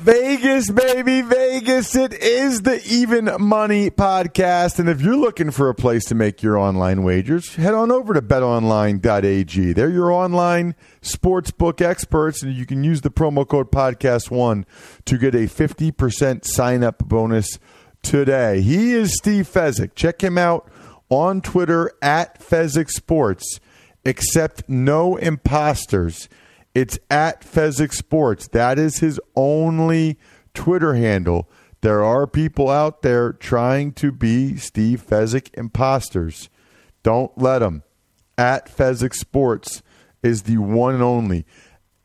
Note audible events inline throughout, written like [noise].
Vegas, baby, Vegas. It is the Even Money Podcast. And if you're looking for a place to make your online wagers, head on over to betonline.ag. They're your online sportsbook experts, and you can use the promo code podcast1 to get a 50% sign up bonus today. He is Steve Fezzik. Check him out on Twitter at Fezzik Sports. Accept no imposters. It's at Fezzik Sports. That is his only Twitter handle. There are people out there trying to be Steve Fezzik imposters. Don't let them. At Fezzik Sports is the one and only,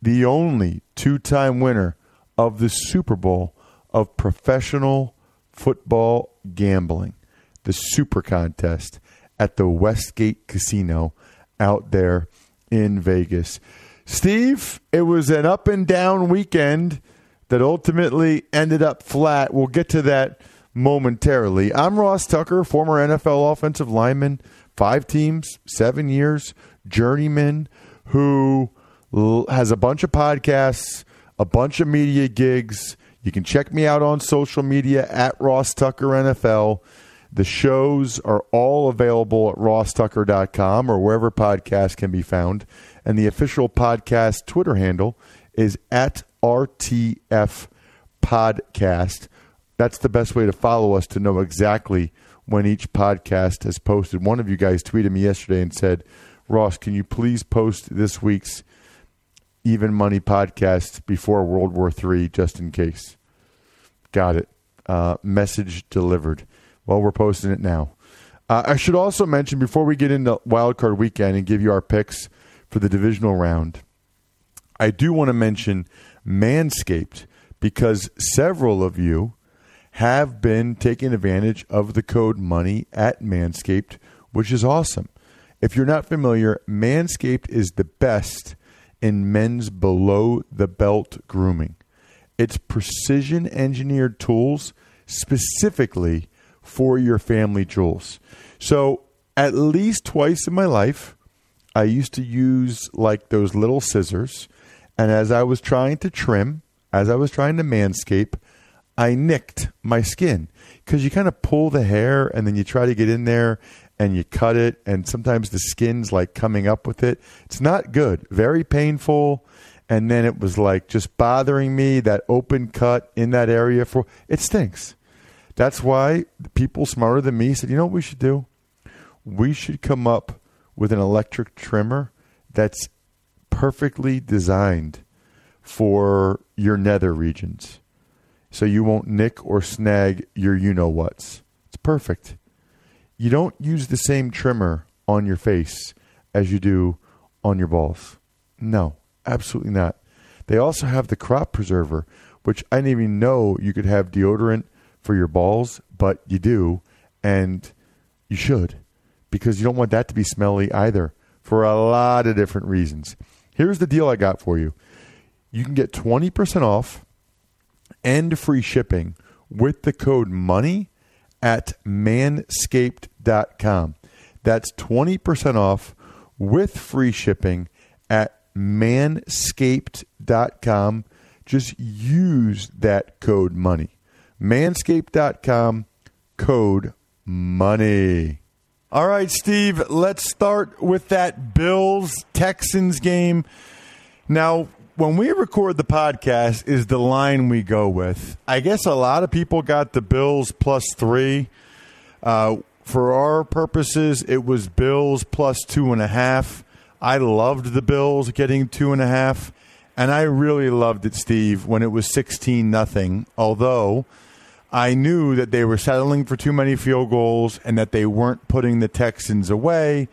the only two time winner of the Super Bowl of professional football gambling, the Super Contest at the Westgate Casino out there in Vegas. Steve, it was an up and down weekend that ultimately ended up flat. We'll get to that momentarily. I'm Ross Tucker, former NFL offensive lineman, five teams, seven years, journeyman, who has a bunch of podcasts, a bunch of media gigs. You can check me out on social media at Ross Tucker NFL. The shows are all available at rosstucker.com or wherever podcasts can be found. And the official podcast Twitter handle is at RTF Podcast. That's the best way to follow us to know exactly when each podcast has posted. One of you guys tweeted me yesterday and said, Ross, can you please post this week's Even Money podcast before World War III just in case? Got it. Uh, message delivered. Well, we're posting it now. Uh, I should also mention before we get into wildcard weekend and give you our picks for the divisional round, I do want to mention Manscaped because several of you have been taking advantage of the code money at Manscaped, which is awesome. If you're not familiar, Manscaped is the best in men's below the belt grooming. It's precision engineered tools specifically for your family jewels. So, at least twice in my life, I used to use like those little scissors. And as I was trying to trim, as I was trying to manscape, I nicked my skin because you kind of pull the hair and then you try to get in there and you cut it. And sometimes the skin's like coming up with it. It's not good, very painful. And then it was like just bothering me that open cut in that area for it stinks. That's why people smarter than me said, you know what we should do? We should come up with an electric trimmer that's perfectly designed for your nether regions. So you won't nick or snag your you know what's. It's perfect. You don't use the same trimmer on your face as you do on your balls. No, absolutely not. They also have the crop preserver, which I didn't even know you could have deodorant for your balls, but you do, and you should because you don't want that to be smelly either for a lot of different reasons. Here's the deal I got for you you can get 20% off and free shipping with the code MONEY at manscaped.com. That's 20% off with free shipping at manscaped.com. Just use that code money. Manscaped.com, code money. All right, Steve, let's start with that Bills Texans game. Now, when we record the podcast, is the line we go with. I guess a lot of people got the Bills plus three. Uh, for our purposes, it was Bills plus two and a half. I loved the Bills getting two and a half, and I really loved it, Steve, when it was sixteen nothing. Although I knew that they were settling for too many field goals and that they weren't putting the Texans away.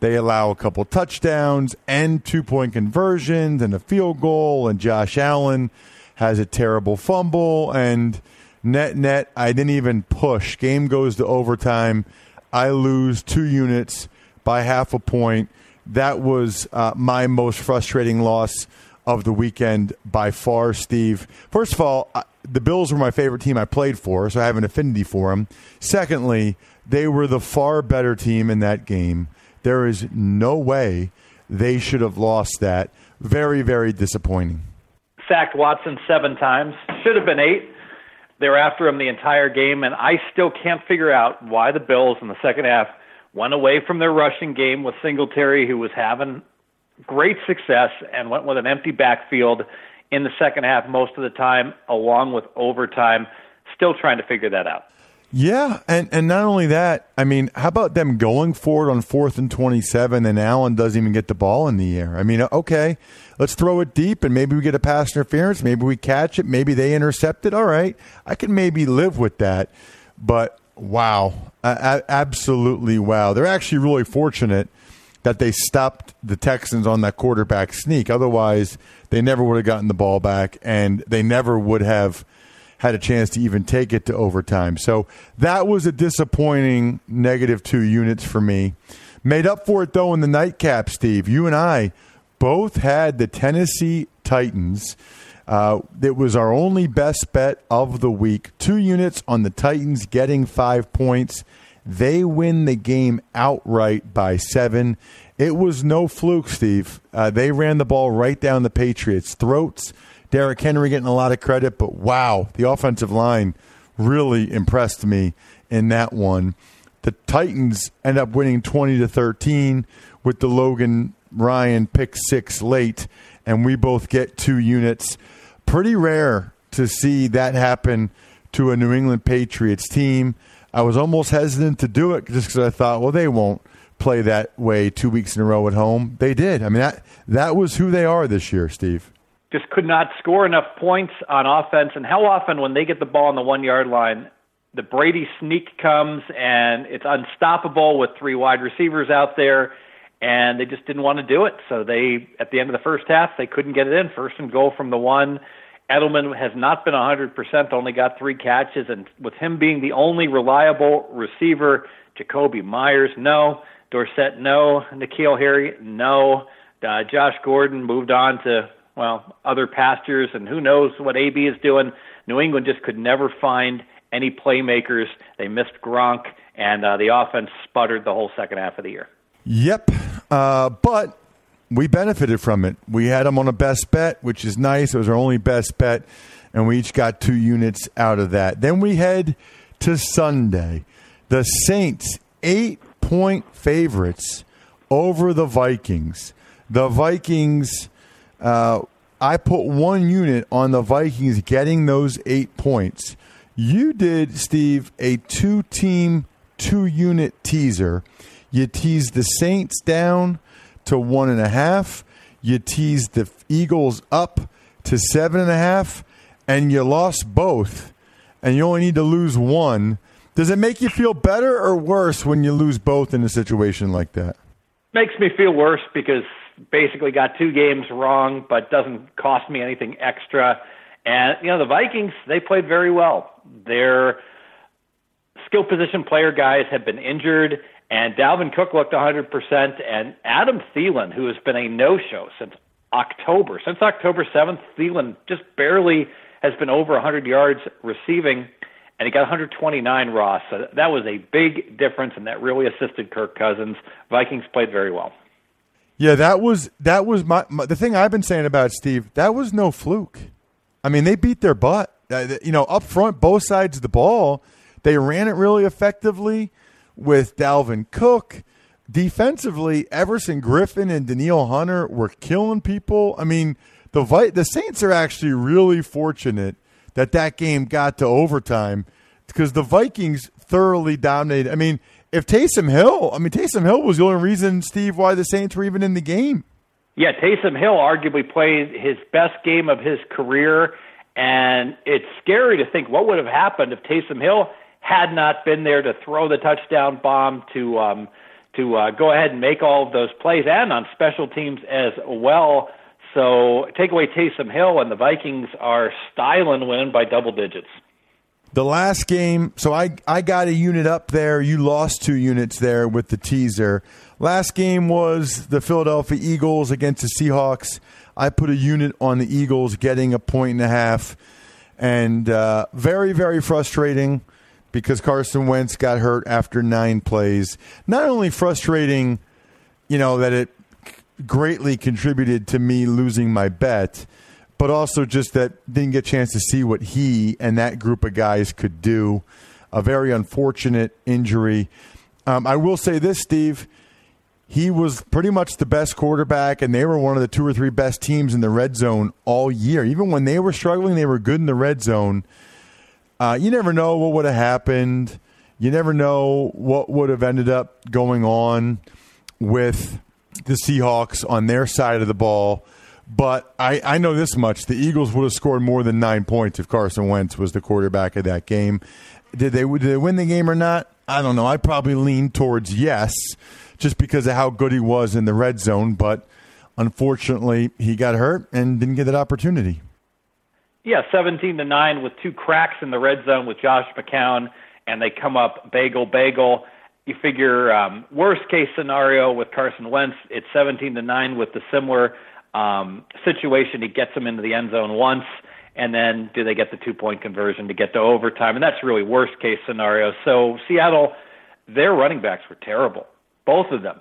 They allow a couple touchdowns and two point conversions and a field goal, and Josh Allen has a terrible fumble. And net, net, I didn't even push. Game goes to overtime. I lose two units by half a point. That was uh, my most frustrating loss of the weekend by far, Steve. First of all, the Bills were my favorite team I played for, so I have an affinity for them. Secondly, they were the far better team in that game. There is no way they should have lost that. Very, very disappointing. Sacked Watson seven times. Should have been eight. They were after him the entire game, and I still can't figure out why the Bills in the second half went away from their rushing game with Singletary, who was having great success, and went with an empty backfield in the second half most of the time, along with overtime. Still trying to figure that out. Yeah, and and not only that, I mean, how about them going for it on fourth and twenty-seven, and Allen doesn't even get the ball in the air? I mean, okay, let's throw it deep, and maybe we get a pass interference, maybe we catch it, maybe they intercept it. All right, I can maybe live with that, but wow, absolutely wow. They're actually really fortunate that they stopped the Texans on that quarterback sneak. Otherwise, they never would have gotten the ball back, and they never would have had a chance to even take it to overtime. So that was a disappointing negative two units for me. Made up for it though in the nightcap, Steve. You and I both had the Tennessee Titans. Uh, it was our only best bet of the week. Two units on the Titans getting five points. They win the game outright by seven. It was no fluke, Steve. Uh, they ran the ball right down the Patriots' throats. Derrick Henry getting a lot of credit, but wow, the offensive line really impressed me in that one. The Titans end up winning 20 to 13 with the Logan Ryan pick six late, and we both get two units. Pretty rare to see that happen to a New England Patriots team. I was almost hesitant to do it just because I thought, well, they won't play that way two weeks in a row at home. They did. I mean, that that was who they are this year, Steve just could not score enough points on offense. And how often, when they get the ball on the one yard line, the Brady sneak comes and it's unstoppable with three wide receivers out there, and they just didn't want to do it. So they, at the end of the first half, they couldn't get it in. First and goal from the one. Edelman has not been 100%, only got three catches, and with him being the only reliable receiver, Jakobi Meyers, no. Dorsett, no. N'Keal Harry, no. Uh, Josh Gordon moved on to well, other pastures, and who knows what AB is doing. New England just could never find any playmakers. They missed Gronk, and uh, the offense sputtered the whole second half of the year. Yep, uh, but we benefited from it. We had them on a best bet, which is nice. It was our only best bet, and we each got two units out of that. Then we head to Sunday. The Saints, eight point favorites over the Vikings. The Vikings uh, I put one unit on the Vikings getting those eight points. You did, Steve, a two team, two unit teaser. You teased the Saints down to one and a half. You teased the Eagles up to seven and a half, and you lost both, and you only need to lose one. Does it make you feel better or worse when you lose both in a situation like that? Makes me feel worse because basically got two games wrong, but doesn't cost me anything extra. And you know the Vikings, they played very well. Their skill position player guys have been injured, and Dalvin Cook looked 100%. And Adam Thielen, who has been a no-show since October, since October 7th, Thielen just barely has been over 100 yards receiving. and he got 129 Ross. So that was a big difference, and that really assisted Kirk Cousins. Vikings played very well. Yeah, that was that was my, my the thing I've been saying about Steve. That was no fluke. I mean, they beat their butt. Uh, you know, up front, both sides of the ball, they ran it really effectively with Dalvin Cook. Defensively, Everson Griffen and Danielle Hunter were killing people. I mean, the the Saints are actually really fortunate that that game got to overtime because the Vikings thoroughly dominated. I mean, if Taysom Hill, I mean Taysom Hill was the only reason, Steve, why the Saints were even in the game. Yeah, Taysom Hill arguably played his best game of his career, and it's scary to think what would have happened if Taysom Hill had not been there to throw the touchdown bomb to um, to uh, go ahead and make all of those plays, and on special teams as well. So take away Taysom Hill, and the Vikings are styling winning by double digits. The last game, so I I got a unit up there. You lost two units there with the teaser. Last game was the Philadelphia Eagles against the Seahawks. I put a unit on the Eagles, getting a point and a half, and uh, very very frustrating because Carson Wentz got hurt after nine plays. Not only frustrating, you know that it greatly contributed to me losing my bet but also just that didn't get a chance to see what he and that group of guys could do. A very unfortunate injury. Um, I will say this, Steve. He was pretty much the best quarterback, and they were one of the two or three best teams in the red zone all year. Even when they were struggling, they were good in the red zone. Uh, you never know what would have happened. You never know what would have ended up going on with the Seahawks on their side of the ball. But I, I know this much: the Eagles would have scored more than nine points if Carson Wentz was the quarterback of that game. Did they did they win the game or not? I don't know. I probably lean towards yes, just because of how good he was in the red zone. But unfortunately, he got hurt and didn't get that opportunity. Yeah, seventeen to nine with two cracks in the red zone with Josh McCown, and they come up bagel bagel. You figure um, worst case scenario with Carson Wentz, it's seventeen to nine with the similar um, situation. He gets them into the end zone once, and then do they get the two point conversion to get to overtime? And that's really worst case scenario. So Seattle, their running backs were terrible, both of them.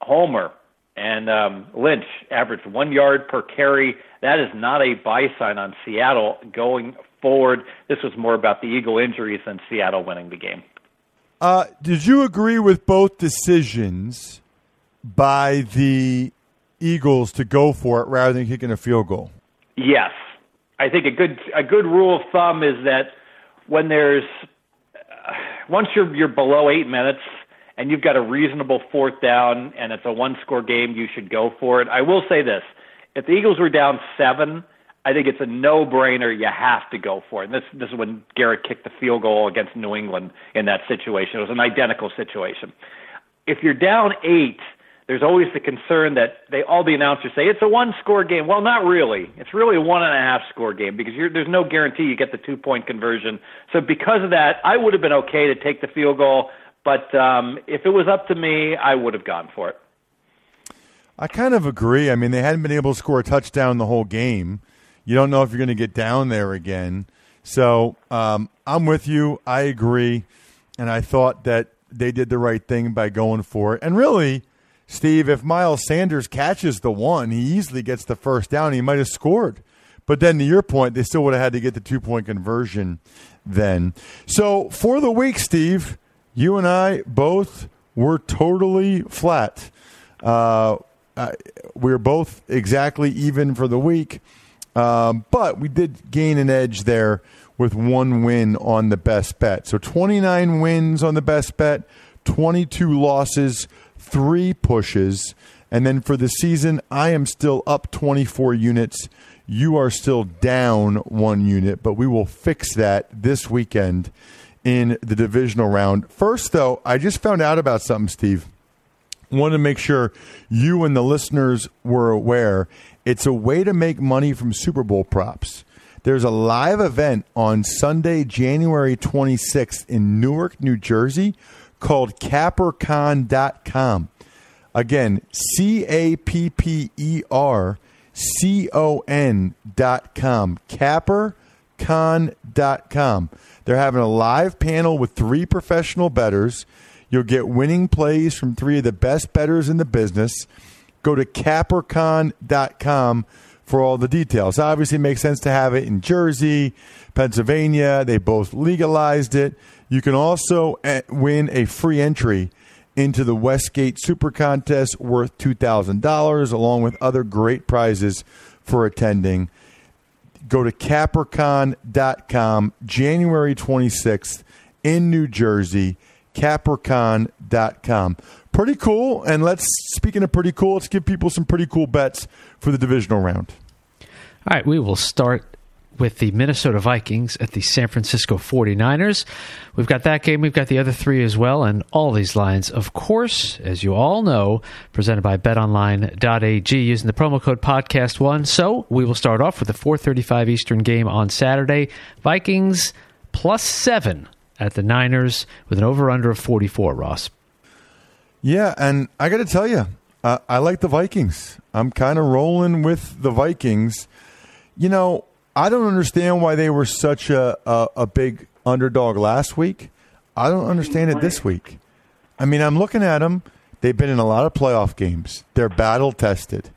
Homer and um, Lynch averaged one yard per carry. That is not a buy sign on Seattle going forward. This was more about the Eagle injuries than Seattle winning the game. Uh, did you agree with both decisions by the Eagles to go for it rather than kicking a field goal? Yes, I think a good a good rule of thumb is that when there's uh, once you're you're below eight minutes and you've got a reasonable fourth down and it's a one score game, you should go for it. I will say this: if the Eagles were down seven, I think it's a no brainer. You have to go for it. And this this is when Garrett kicked the field goal against New England in that situation. It was an identical situation. If you're down eight there's always the concern that they all the announcers say it's a one score game. Well, not really. It's really a one and a half score game because there's no guarantee you get the two point conversion. So because of that, I would have been okay to take the field goal. But um, if it was up to me, I would have gone for it. I kind of agree. I mean, they hadn't been able to score a touchdown the whole game. You don't know if you're going to get down there again. So um, I'm with you. I agree. And I thought that they did the right thing by going for it. And really, Steve, if Miles Sanders catches the one, he easily gets the first down. He might have scored. But then, to your point, they still would have had to get the two point conversion then. So, for the week, Steve, you and I both were totally flat. Uh, we are both exactly even for the week. Um, but we did gain an edge there with one win on the best bet. So 29 wins on the best bet, 22 losses three pushes. And then for the season, I am still up 24 units. You are still down one unit, but we will fix that this weekend in the divisional round. First, though, I just found out about something, Steve. Wanted to make sure you and the listeners were aware. It's a way to make money from Super Bowl props. There's a live event on Sunday, January 26th in Newark, New Jersey called cappercon.com. Again, C A P P E R C O N dot com. Capper cappercon.com. They're having a live panel with three professional bettors. You'll get winning plays from three of the best bettors in the business. Go to cappercon.com for all the details. Obviously, it makes sense to have it in Jersey, Pennsylvania. They both legalized it. You can also eh, win a free entry into the Westgate Super Contest worth $2,000, along with other great prizes for attending. Go to cappercon.com, January 26th in New Jersey, cappercon.com. Pretty cool. And let's, speaking of pretty cool, let's give people some pretty cool bets for the divisional round. All right, we will start with the Minnesota Vikings at the San Francisco 49ers. We've got that game, we've got the other three as well, and all these lines, of course, as you all know, presented by betonline.ag using the promo code podcast1. So we will start off with the 435 Eastern game on Saturday. Vikings plus seven at the Niners with an over under of 44, Ross. Yeah, and I got to tell you, uh, I like the Vikings. I'm kind of rolling with the Vikings. You know, I don't understand why they were such a, a, a big underdog last week. I don't understand it this week. I mean, I'm looking at them. They've been in a lot of playoff games. They're battle tested.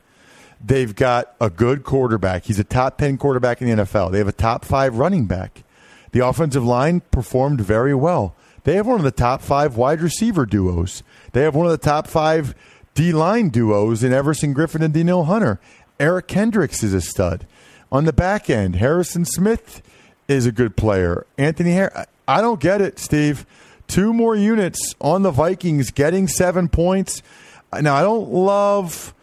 They've got a good quarterback. He's a top 10 quarterback in the NFL. They have a top five running back. The offensive line performed very well. They have one of the top five wide receiver duos. They have one of the top five D line duos in Everson Griffen and Danielle Hunter. Eric Kendricks is a stud. On the back end, Harrison Smith is a good player. Anthony Harris. I don't get it, Steve. Two more units on the Vikings getting seven points. Now, I don't love,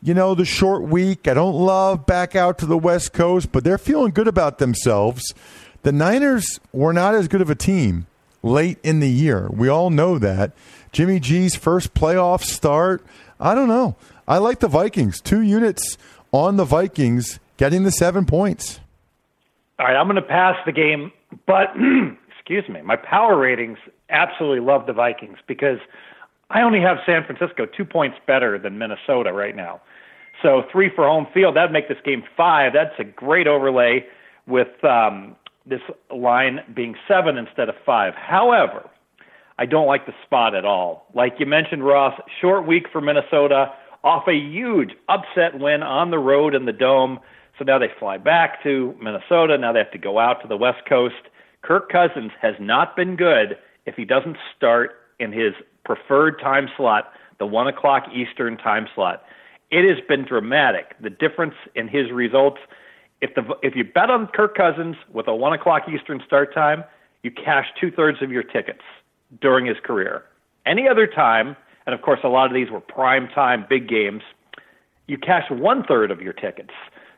you know, the short week. I don't love back out to the West Coast, but they're feeling good about themselves. The Niners were not as good of a team late in the year. We all know that. Jimmy G's first playoff start. I don't know. I like the Vikings. Two units on the Vikings getting the seven points. All right, I'm going to pass the game, but [clears throat] excuse me, my power ratings absolutely love the Vikings because I only have San Francisco two points better than Minnesota right now. So three for home field, that'd make this game five. That's a great overlay with um, this line being seven instead of five. However, I don't like the spot at all. Like you mentioned, Ross, short week for Minnesota off a huge upset win on the road in the Dome. So now they fly back to Minnesota. Now they have to go out to the West Coast. Kirk Cousins has not been good if he doesn't start in his preferred time slot, the one o'clock Eastern time slot. It has been dramatic. The difference in his results. If the if you bet on Kirk Cousins with a one o'clock Eastern start time, you cash two thirds of your tickets during his career. Any other time, and of course a lot of these were prime time big games, you cash one third of your tickets.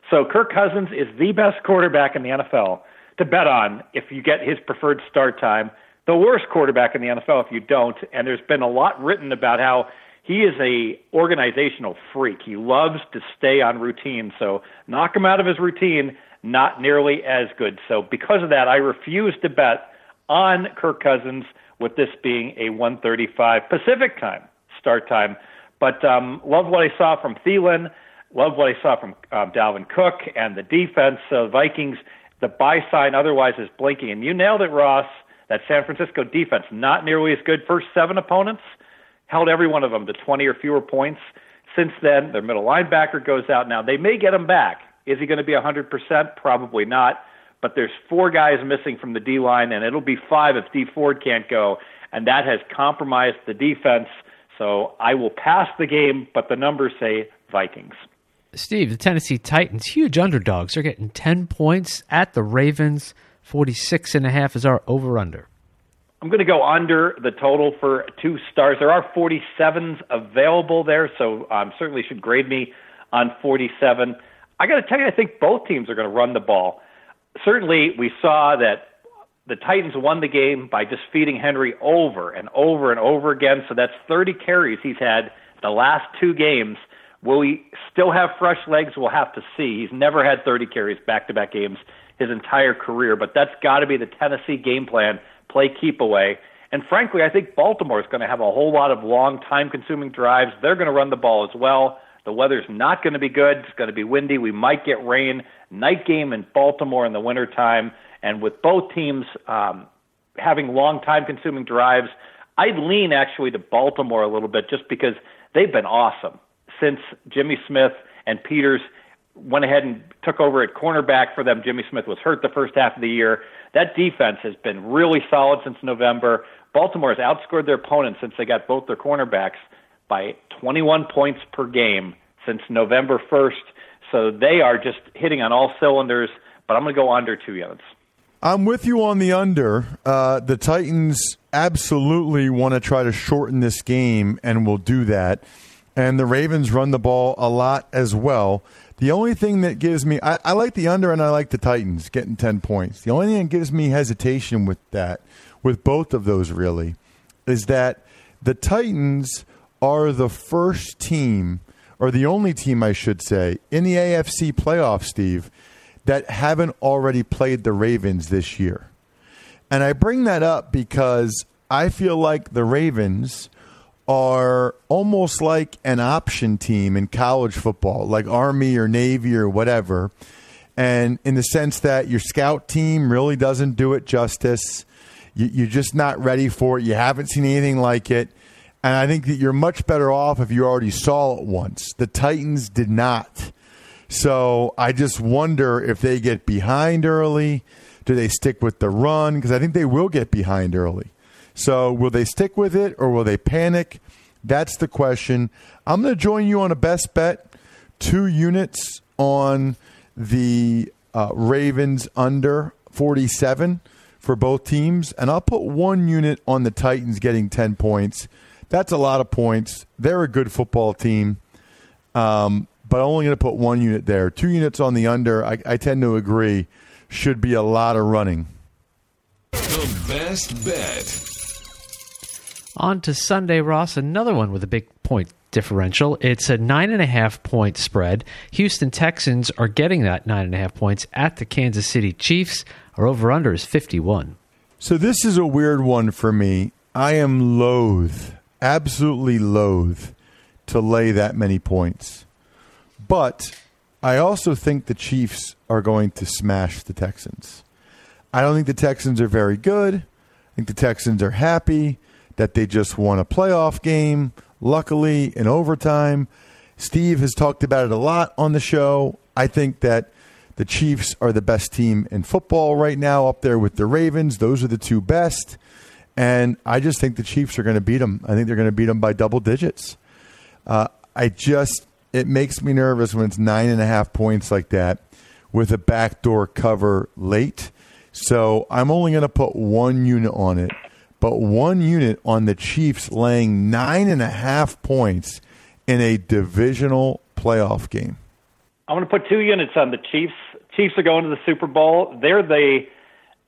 So Kirk Cousins is the best quarterback in the NFL to bet on if you get his preferred start time. The worst quarterback in the NFL if you don't. And there's been a lot written about how he is a organizational freak. He loves to stay on routine. So knock him out of his routine, not nearly as good. So because of that, I refuse to bet on Kirk Cousins with this being a 135 Pacific time start time. But um, love what I saw from Thielen. Love what I saw from um, Dalvin Cook and the defense. So Vikings, the buy sign otherwise is blinking. And you nailed it, Ross. That San Francisco defense, not nearly as good. First seven opponents, held every one of them to 20 or fewer points. Since then, their middle linebacker goes out. Now, they may get him back. Is he going to be 100%? Probably not. But there's four guys missing from the D line, and it'll be five if Dee Ford can't go. And that has compromised the defense. So I will pass the game, but the numbers say Vikings. Steve, the Tennessee Titans, huge underdogs. They're getting 10 points at the Ravens. 46 and a half is our over under. I'm going to go under the total for two stars. There are 47s available there, so um, certainly should grade me on 47. I got to tell you, I think both teams are going to run the ball. Certainly, we saw that the Titans won the game by just feeding Henry over and over and over again. So that's 30 carries he's had the last two games. Will he still have fresh legs? We'll have to see. He's never had 30 carries back to back games his entire career, but that's got to be the Tennessee game plan play keep away. And frankly, I think Baltimore is going to have a whole lot of long, time consuming drives. They're going to run the ball as well. The weather's not going to be good. It's going to be windy. We might get rain. Night game in Baltimore in the wintertime. And with both teams um, having long time consuming drives, I'd lean actually to Baltimore a little bit just because they've been awesome since Jimmy Smith and Peters went ahead and took over at cornerback for them. Jimmy Smith was hurt the first half of the year. That defense has been really solid since November. Baltimore has outscored their opponents since they got both their cornerbacks by 21 points per game since November 1st. So they are just hitting on all cylinders, but I'm going to go under two units. I'm with you on the under. Uh, the Titans absolutely want to try to shorten this game and will do that. And the Ravens run the ball a lot as well. The only thing that gives me, I, I, like the under and I like the Titans getting 10 points. The only thing that gives me hesitation with that, with both of those really, is that the Titans are the first team, or the only team, I should say, in the AFC playoffs, Steve, that haven't already played the Ravens this year. And I bring that up because I feel like the Ravens are almost like an option team in college football, like Army or Navy or whatever. And in the sense that your scout team really doesn't do it justice. You, are just not ready for it. You haven't seen anything like it. And I think that you're much better off if you already saw it once. The Titans did not. So I just wonder if they get behind early. Do they stick with the run? Because I think they will get behind early. So will they stick with it or will they panic? That's the question. I'm going to join you on a best bet. Two units on the uh, Ravens under 47 for both teams, and I'll put one unit on the Titans getting 10 points. That's a lot of points. They're a good football team, um, but I'm only going to put one unit there. Two units on the under, I, I tend to agree, should be a lot of running. The best bet. On to Sunday, Ross, another one with a big point differential. It's a nine and a half point spread. Houston Texans are getting that nine and a half points at the Kansas City Chiefs. Our over under is 51. So this is a weird one for me. I am loath, absolutely loath, to lay that many points. But I also think the Chiefs are going to smash the Texans. I don't think the Texans are very good. I think the Texans are happy that they just won a playoff game, luckily in overtime. Steve has talked about it a lot on the show. I think that the Chiefs are the best team in football right now, up there with the Ravens. Those are the two best. And I just think the Chiefs are going to beat them. I think they're going to beat them by double digits. Uh, I just, it makes me nervous when it's nine and a half points like that with a backdoor cover late. So I'm only going to put one unit on it but one unit on the Chiefs laying nine and a half points in a divisional playoff game. I'm going to put two units on the Chiefs. Chiefs are going to the Super Bowl. They're the,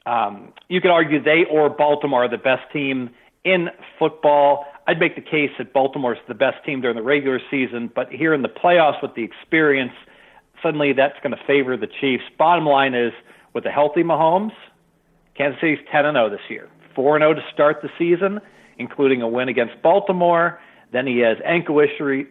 um, you could argue they or Baltimore are the best team in football. I'd make the case that Baltimore is the best team during the regular season, but here in the playoffs with the experience, suddenly that's going to favor the Chiefs. Bottom line is, with a healthy Mahomes, Kansas City's 10 and 0 this year. 4 0 to start the season, including a win against Baltimore. Then he has ankle issues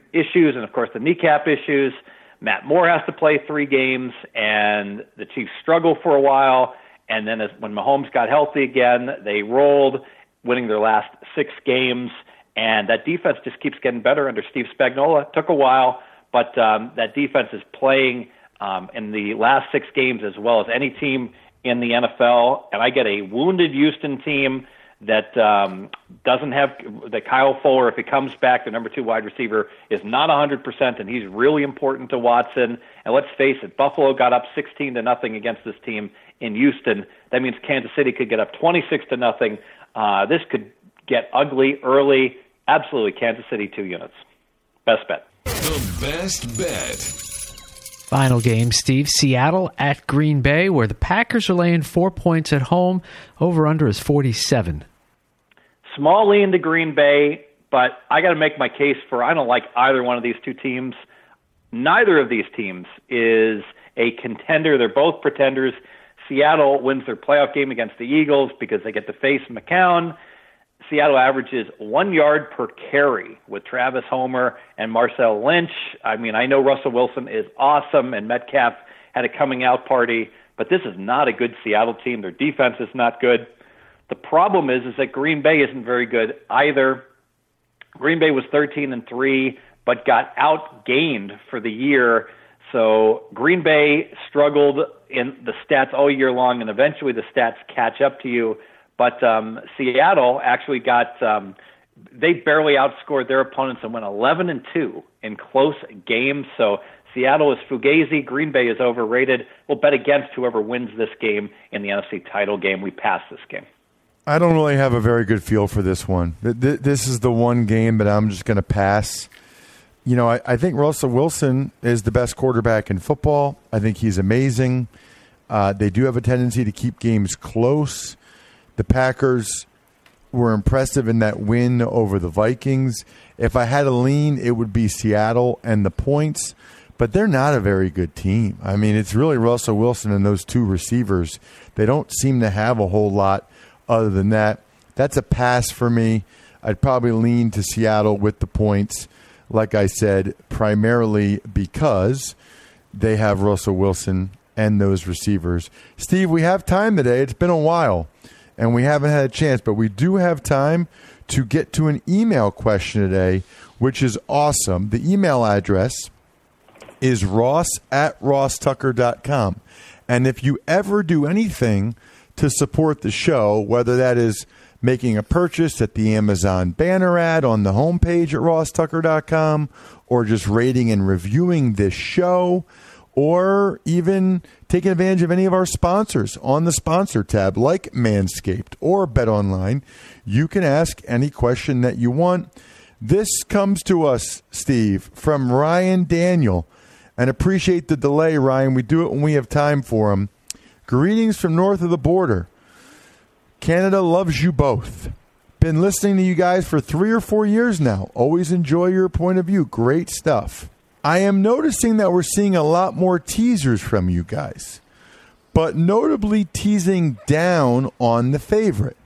and, of course, the kneecap issues. Matt Moore has to play three games, and the Chiefs struggle for a while. And then, as, when Mahomes got healthy again, they rolled, winning their last six games. And that defense just keeps getting better under Steve Spagnuolo. It took a while, but um, that defense is playing um, in the last six games as well as any team in the NFL, and I get a wounded Houston team that um, doesn't have that Kyle Fuller, if he comes back, the number two wide receiver is not 100%, and he's really important to Watson. And let's face it, Buffalo got up 16 to nothing against this team in Houston. That means Kansas City could get up 26 to nothing. Uh, this could get ugly early. Absolutely, Kansas City two units. Best bet. The best bet. Final game, Steve. Seattle at Green Bay, where the Packers are laying four points at home. Over under is 47. Small lean to Green Bay, but I got to make my case for I don't like either one of these two teams. Neither of these teams is a contender. They're both pretenders. Seattle wins their playoff game against the Eagles because they get to face McCown. Seattle averages one yard per carry with Travis Homer and Marshawn Lynch. I mean, I know Russell Wilson is awesome and Metcalf had a coming out party, but this is not a good Seattle team. Their defense is not good. The problem is is that Green Bay isn't very good either. Green Bay was 13 and 3 but got outgained for the year. So Green Bay struggled in the stats all year long and eventually the stats catch up to you. But um, Seattle actually got um, they barely outscored their opponents and went 11 and 2 in close games. So Seattle is fugazi, Green Bay is overrated. We'll bet against whoever wins this game in the NFC title game. We pass this game. I don't really have a very good feel for this one. This is the one game that I'm just going to pass. You know, I, I, think Russell Wilson is the best quarterback in football. I think he's amazing. Uh, they do have a tendency to keep games close. The Packers were impressive in that win over the Vikings. If I had a lean, it would be Seattle and the points, but they're not a very good team. I mean, it's really Russell Wilson and those two receivers. They don't seem to have a whole lot other than that. That's a pass for me. I'd probably lean to Seattle with the points, like I said, primarily because they have Russell Wilson and those receivers. Steve, we have time today. It's been a while and we haven't had a chance, but we do have time to get to an email question today, which is awesome. The email address is ross at rosstucker.com. And if you ever do anything to support the show, whether that is making a purchase at the Amazon banner ad on the homepage at rosstucker.com or just rating and reviewing this show, or even taking advantage of any of our sponsors on the sponsor tab, like Manscaped or Bet Online. You can ask any question that you want. This comes to us, Steve, from Ryan Daniel. And appreciate the delay, Ryan. We do it when we have time for him. Greetings from north of the border. Canada loves you both. Been listening to you guys for three or four years now. Always enjoy your point of view. Great stuff. I am noticing that we're seeing a lot more teasers from you guys, but notably teasing down on the favorite.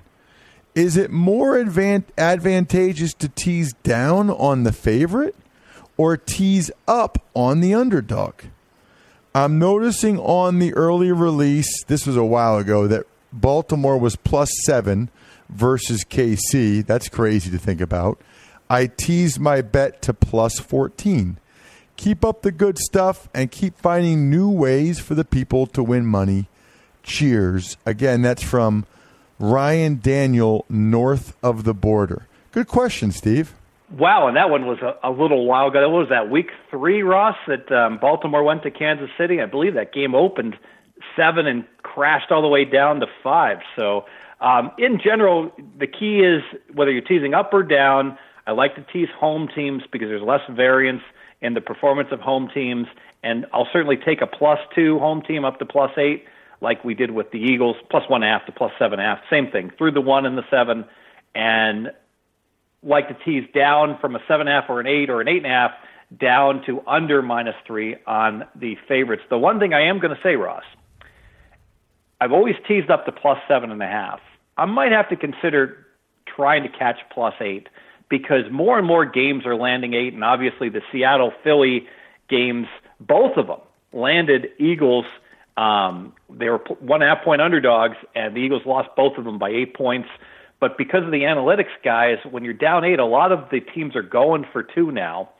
Is it more advan- advantageous to tease down on the favorite or tease up on the underdog? I'm noticing on the early release, this was a while ago, that Baltimore was plus seven versus KC. That's crazy to think about. I teased my bet to plus 14. Keep up the good stuff and keep finding new ways for the people to win money. Cheers. Again, that's from Ryan Daniel, north of the border. Good question, Steve. Wow, and that one was a, a little while ago. What was that, week three, Ross, that um, Baltimore went to Kansas City? I believe that game opened seven and crashed all the way down to five. So, um, in general, the key is whether you're teasing up or down. I like to tease home teams because there's less variance – in the performance of home teams. And I'll certainly take a plus two home team up to plus eight, like we did with the Eagles, plus one half to plus seven half. Same thing, through the one and the seven. And like to tease down from a seven half or an eight or an eight and a half down to under minus three on the favorites. The one thing I am going to say, Ross, I've always teased up to plus seven and a half. I might have to consider trying to catch plus eight because more and more games are landing eight, and obviously the Seattle Philly games, both of them landed Eagles. Um, they were one half point underdogs, and the Eagles lost both of them by eight points. But because of the analytics guys, when you're down eight, a lot of the teams are going for two now.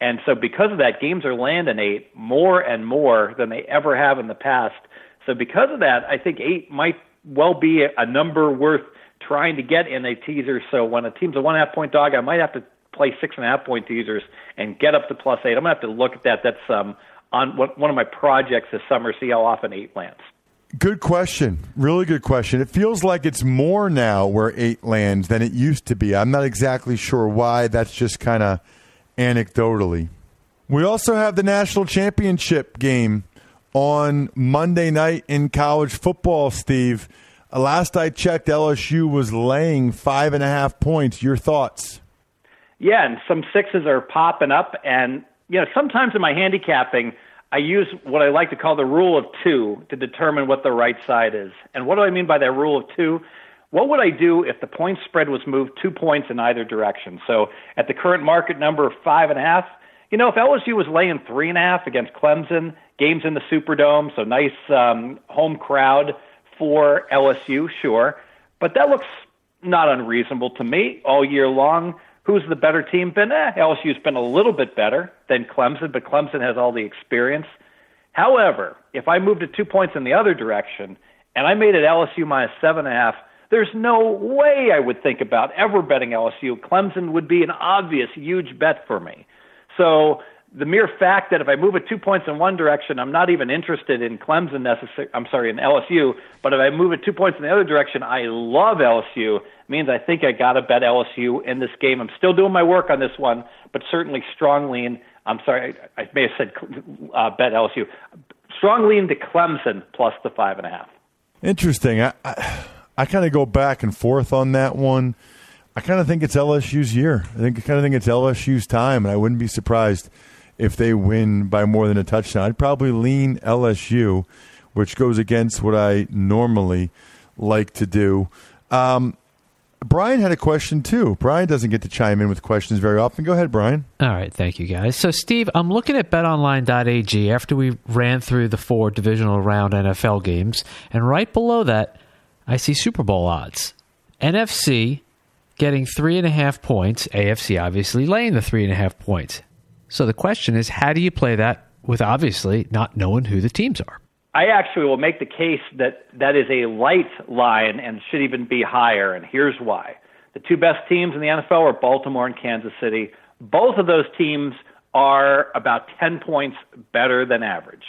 And so, because of that, games are landing eight more and more than they ever have in the past. So, because of that, I think eight might well be a number worth trying to get in a teaser. So when a team's a one and a half point dog, I might have to play six and a half point teasers and get up to plus eight. I'm gonna have to look at that. That's um, on one of my projects this summer. See how often eight lands. Good question. Really good question. It feels like it's more now where eight lands than it used to be. I'm not exactly sure why. That's just kind of anecdotally. We also have the national championship game on Monday night in college football, Steve. Uh, last I checked, LSU was laying five and a half points. Your thoughts? Yeah, and some sixes are popping up. And, you know, sometimes in my handicapping, I use what I like to call the rule of two to determine what the right side is. And what do I mean by that rule of two? what would I do if the point spread was moved two points in either direction? So at the current market number of five and a half, you know, if LSU was laying three and a half against Clemson, games in the Superdome, so nice um, home crowd for LSU, sure. But that looks not unreasonable to me all year long. Who's the better team been? Eh, LSU's been a little bit better than Clemson, but Clemson has all the experience. However, if I moved it two points in the other direction and I made it LSU minus seven and a half, there's no way I would think about ever betting LSU. Clemson would be an obvious huge bet for me. So the mere fact that if I move it two points in one direction, I'm not even interested in Clemson necessarily. I'm sorry, in LSU. But if I move it two points in the other direction, I love LSU. Means I think I got to bet LSU in this game. I'm still doing my work on this one, but certainly strong lean. I'm sorry, I, I may have said uh, bet LSU. Strong lean to Clemson plus the five and a half. Interesting. I I, I kind of go back and forth on that one. I kind of think it's LSU's year. I think I kind of think it's LSU's time, and I wouldn't be surprised if they win by more than a touchdown. I'd probably lean LSU, which goes against what I normally like to do. Um, Brian had a question too. Brian doesn't get to chime in with questions very often. Go ahead, Brian. All right, thank you guys. So, Steve, I'm looking at betonline.ag after we ran through the four divisional round NFL games, and right below that, I see Super Bowl odds. NFC getting three and a half points, AFC obviously laying the three and a half points. So the question is, how do you play that with obviously not knowing who the teams are? I actually will make the case that that is a light line and should even be higher, and here's why. The two best teams in the NFL are Baltimore and Kansas City. Both of those teams are about 10 points better than average,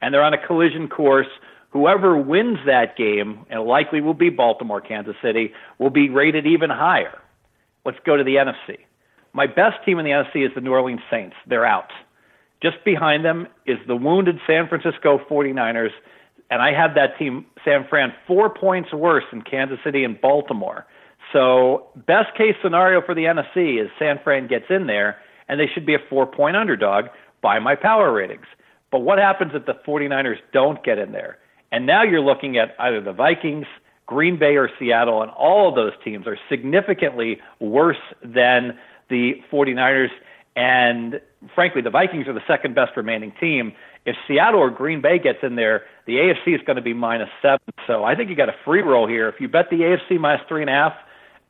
and they're on a collision course. Whoever wins that game, and likely will be Baltimore, Kansas City, will be rated even higher. Let's go to the NFC. My best team in the NFC is the New Orleans Saints. They're out. Just behind them is the wounded San Francisco 49ers, and I have that team, San Fran, four points worse than Kansas City and Baltimore. So, best case scenario for the NFC is San Fran gets in there, and they should be a four point underdog by my power ratings. But what happens if the 49ers don't get in there? And now you're looking at either the Vikings, Green Bay, or Seattle, and all of those teams are significantly worse than the 49ers. And frankly, the Vikings are the second best remaining team. If Seattle or Green Bay gets in there, the AFC is going to be minus seven. So I think you got a free roll here. If you bet the AFC minus three and a half,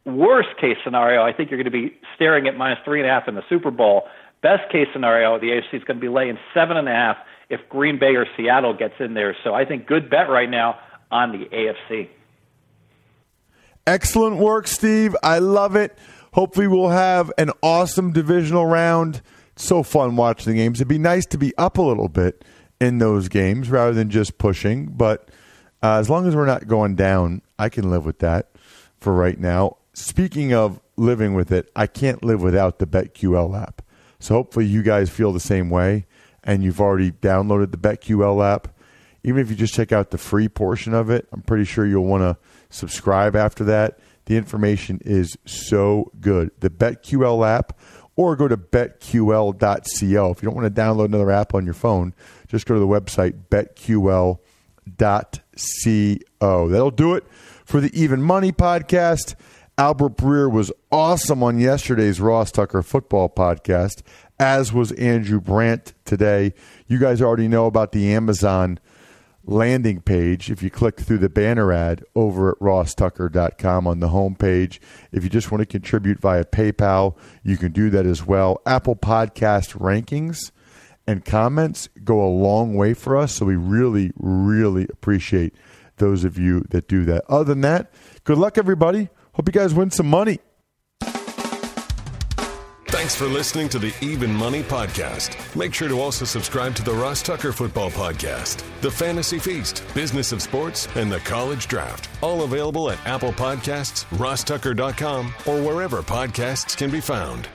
worst case scenario, I think you're going to be staring at minus three and a half in the Super Bowl. Best case scenario, the AFC is going to be laying seven and a half if Green Bay or Seattle gets in there. So I think good bet right now on the AFC. Excellent work, Steve. I love it. Hopefully, we'll have an awesome divisional round. It's so fun watching the games. It'd be nice to be up a little bit in those games rather than just pushing. But uh, as long as we're not going down, I can live with that for right now. Speaking of living with it, I can't live without the BetQL app. So hopefully, you guys feel the same way and you've already downloaded the BetQL app. Even if you just check out the free portion of it, I'm pretty sure you'll want to subscribe after that the information is so good. The BetQL app, or go to betql.co. If you don't want to download another app on your phone, just go to the website betql.co. That'll do it for the Even Money podcast. Albert Breer was awesome on yesterday's Ross Tucker football podcast, as was Andrew Brandt today. You guys already know about the Amazon landing page if you click through the banner ad over at rosstucker.com on the homepage. If you just want to contribute via PayPal, you can do that as well. Apple Podcast rankings and comments go a long way for us, so we really, really appreciate those of you that do that. Other than that, good luck, everybody. Hope you guys win some money. Thanks for listening to the Even Money Podcast. Make sure to also subscribe to the Ross Tucker Football Podcast, The Fantasy Feast, Business of Sports, and The College Draft. All available at Apple Podcasts, rosstucker.com, or wherever podcasts can be found.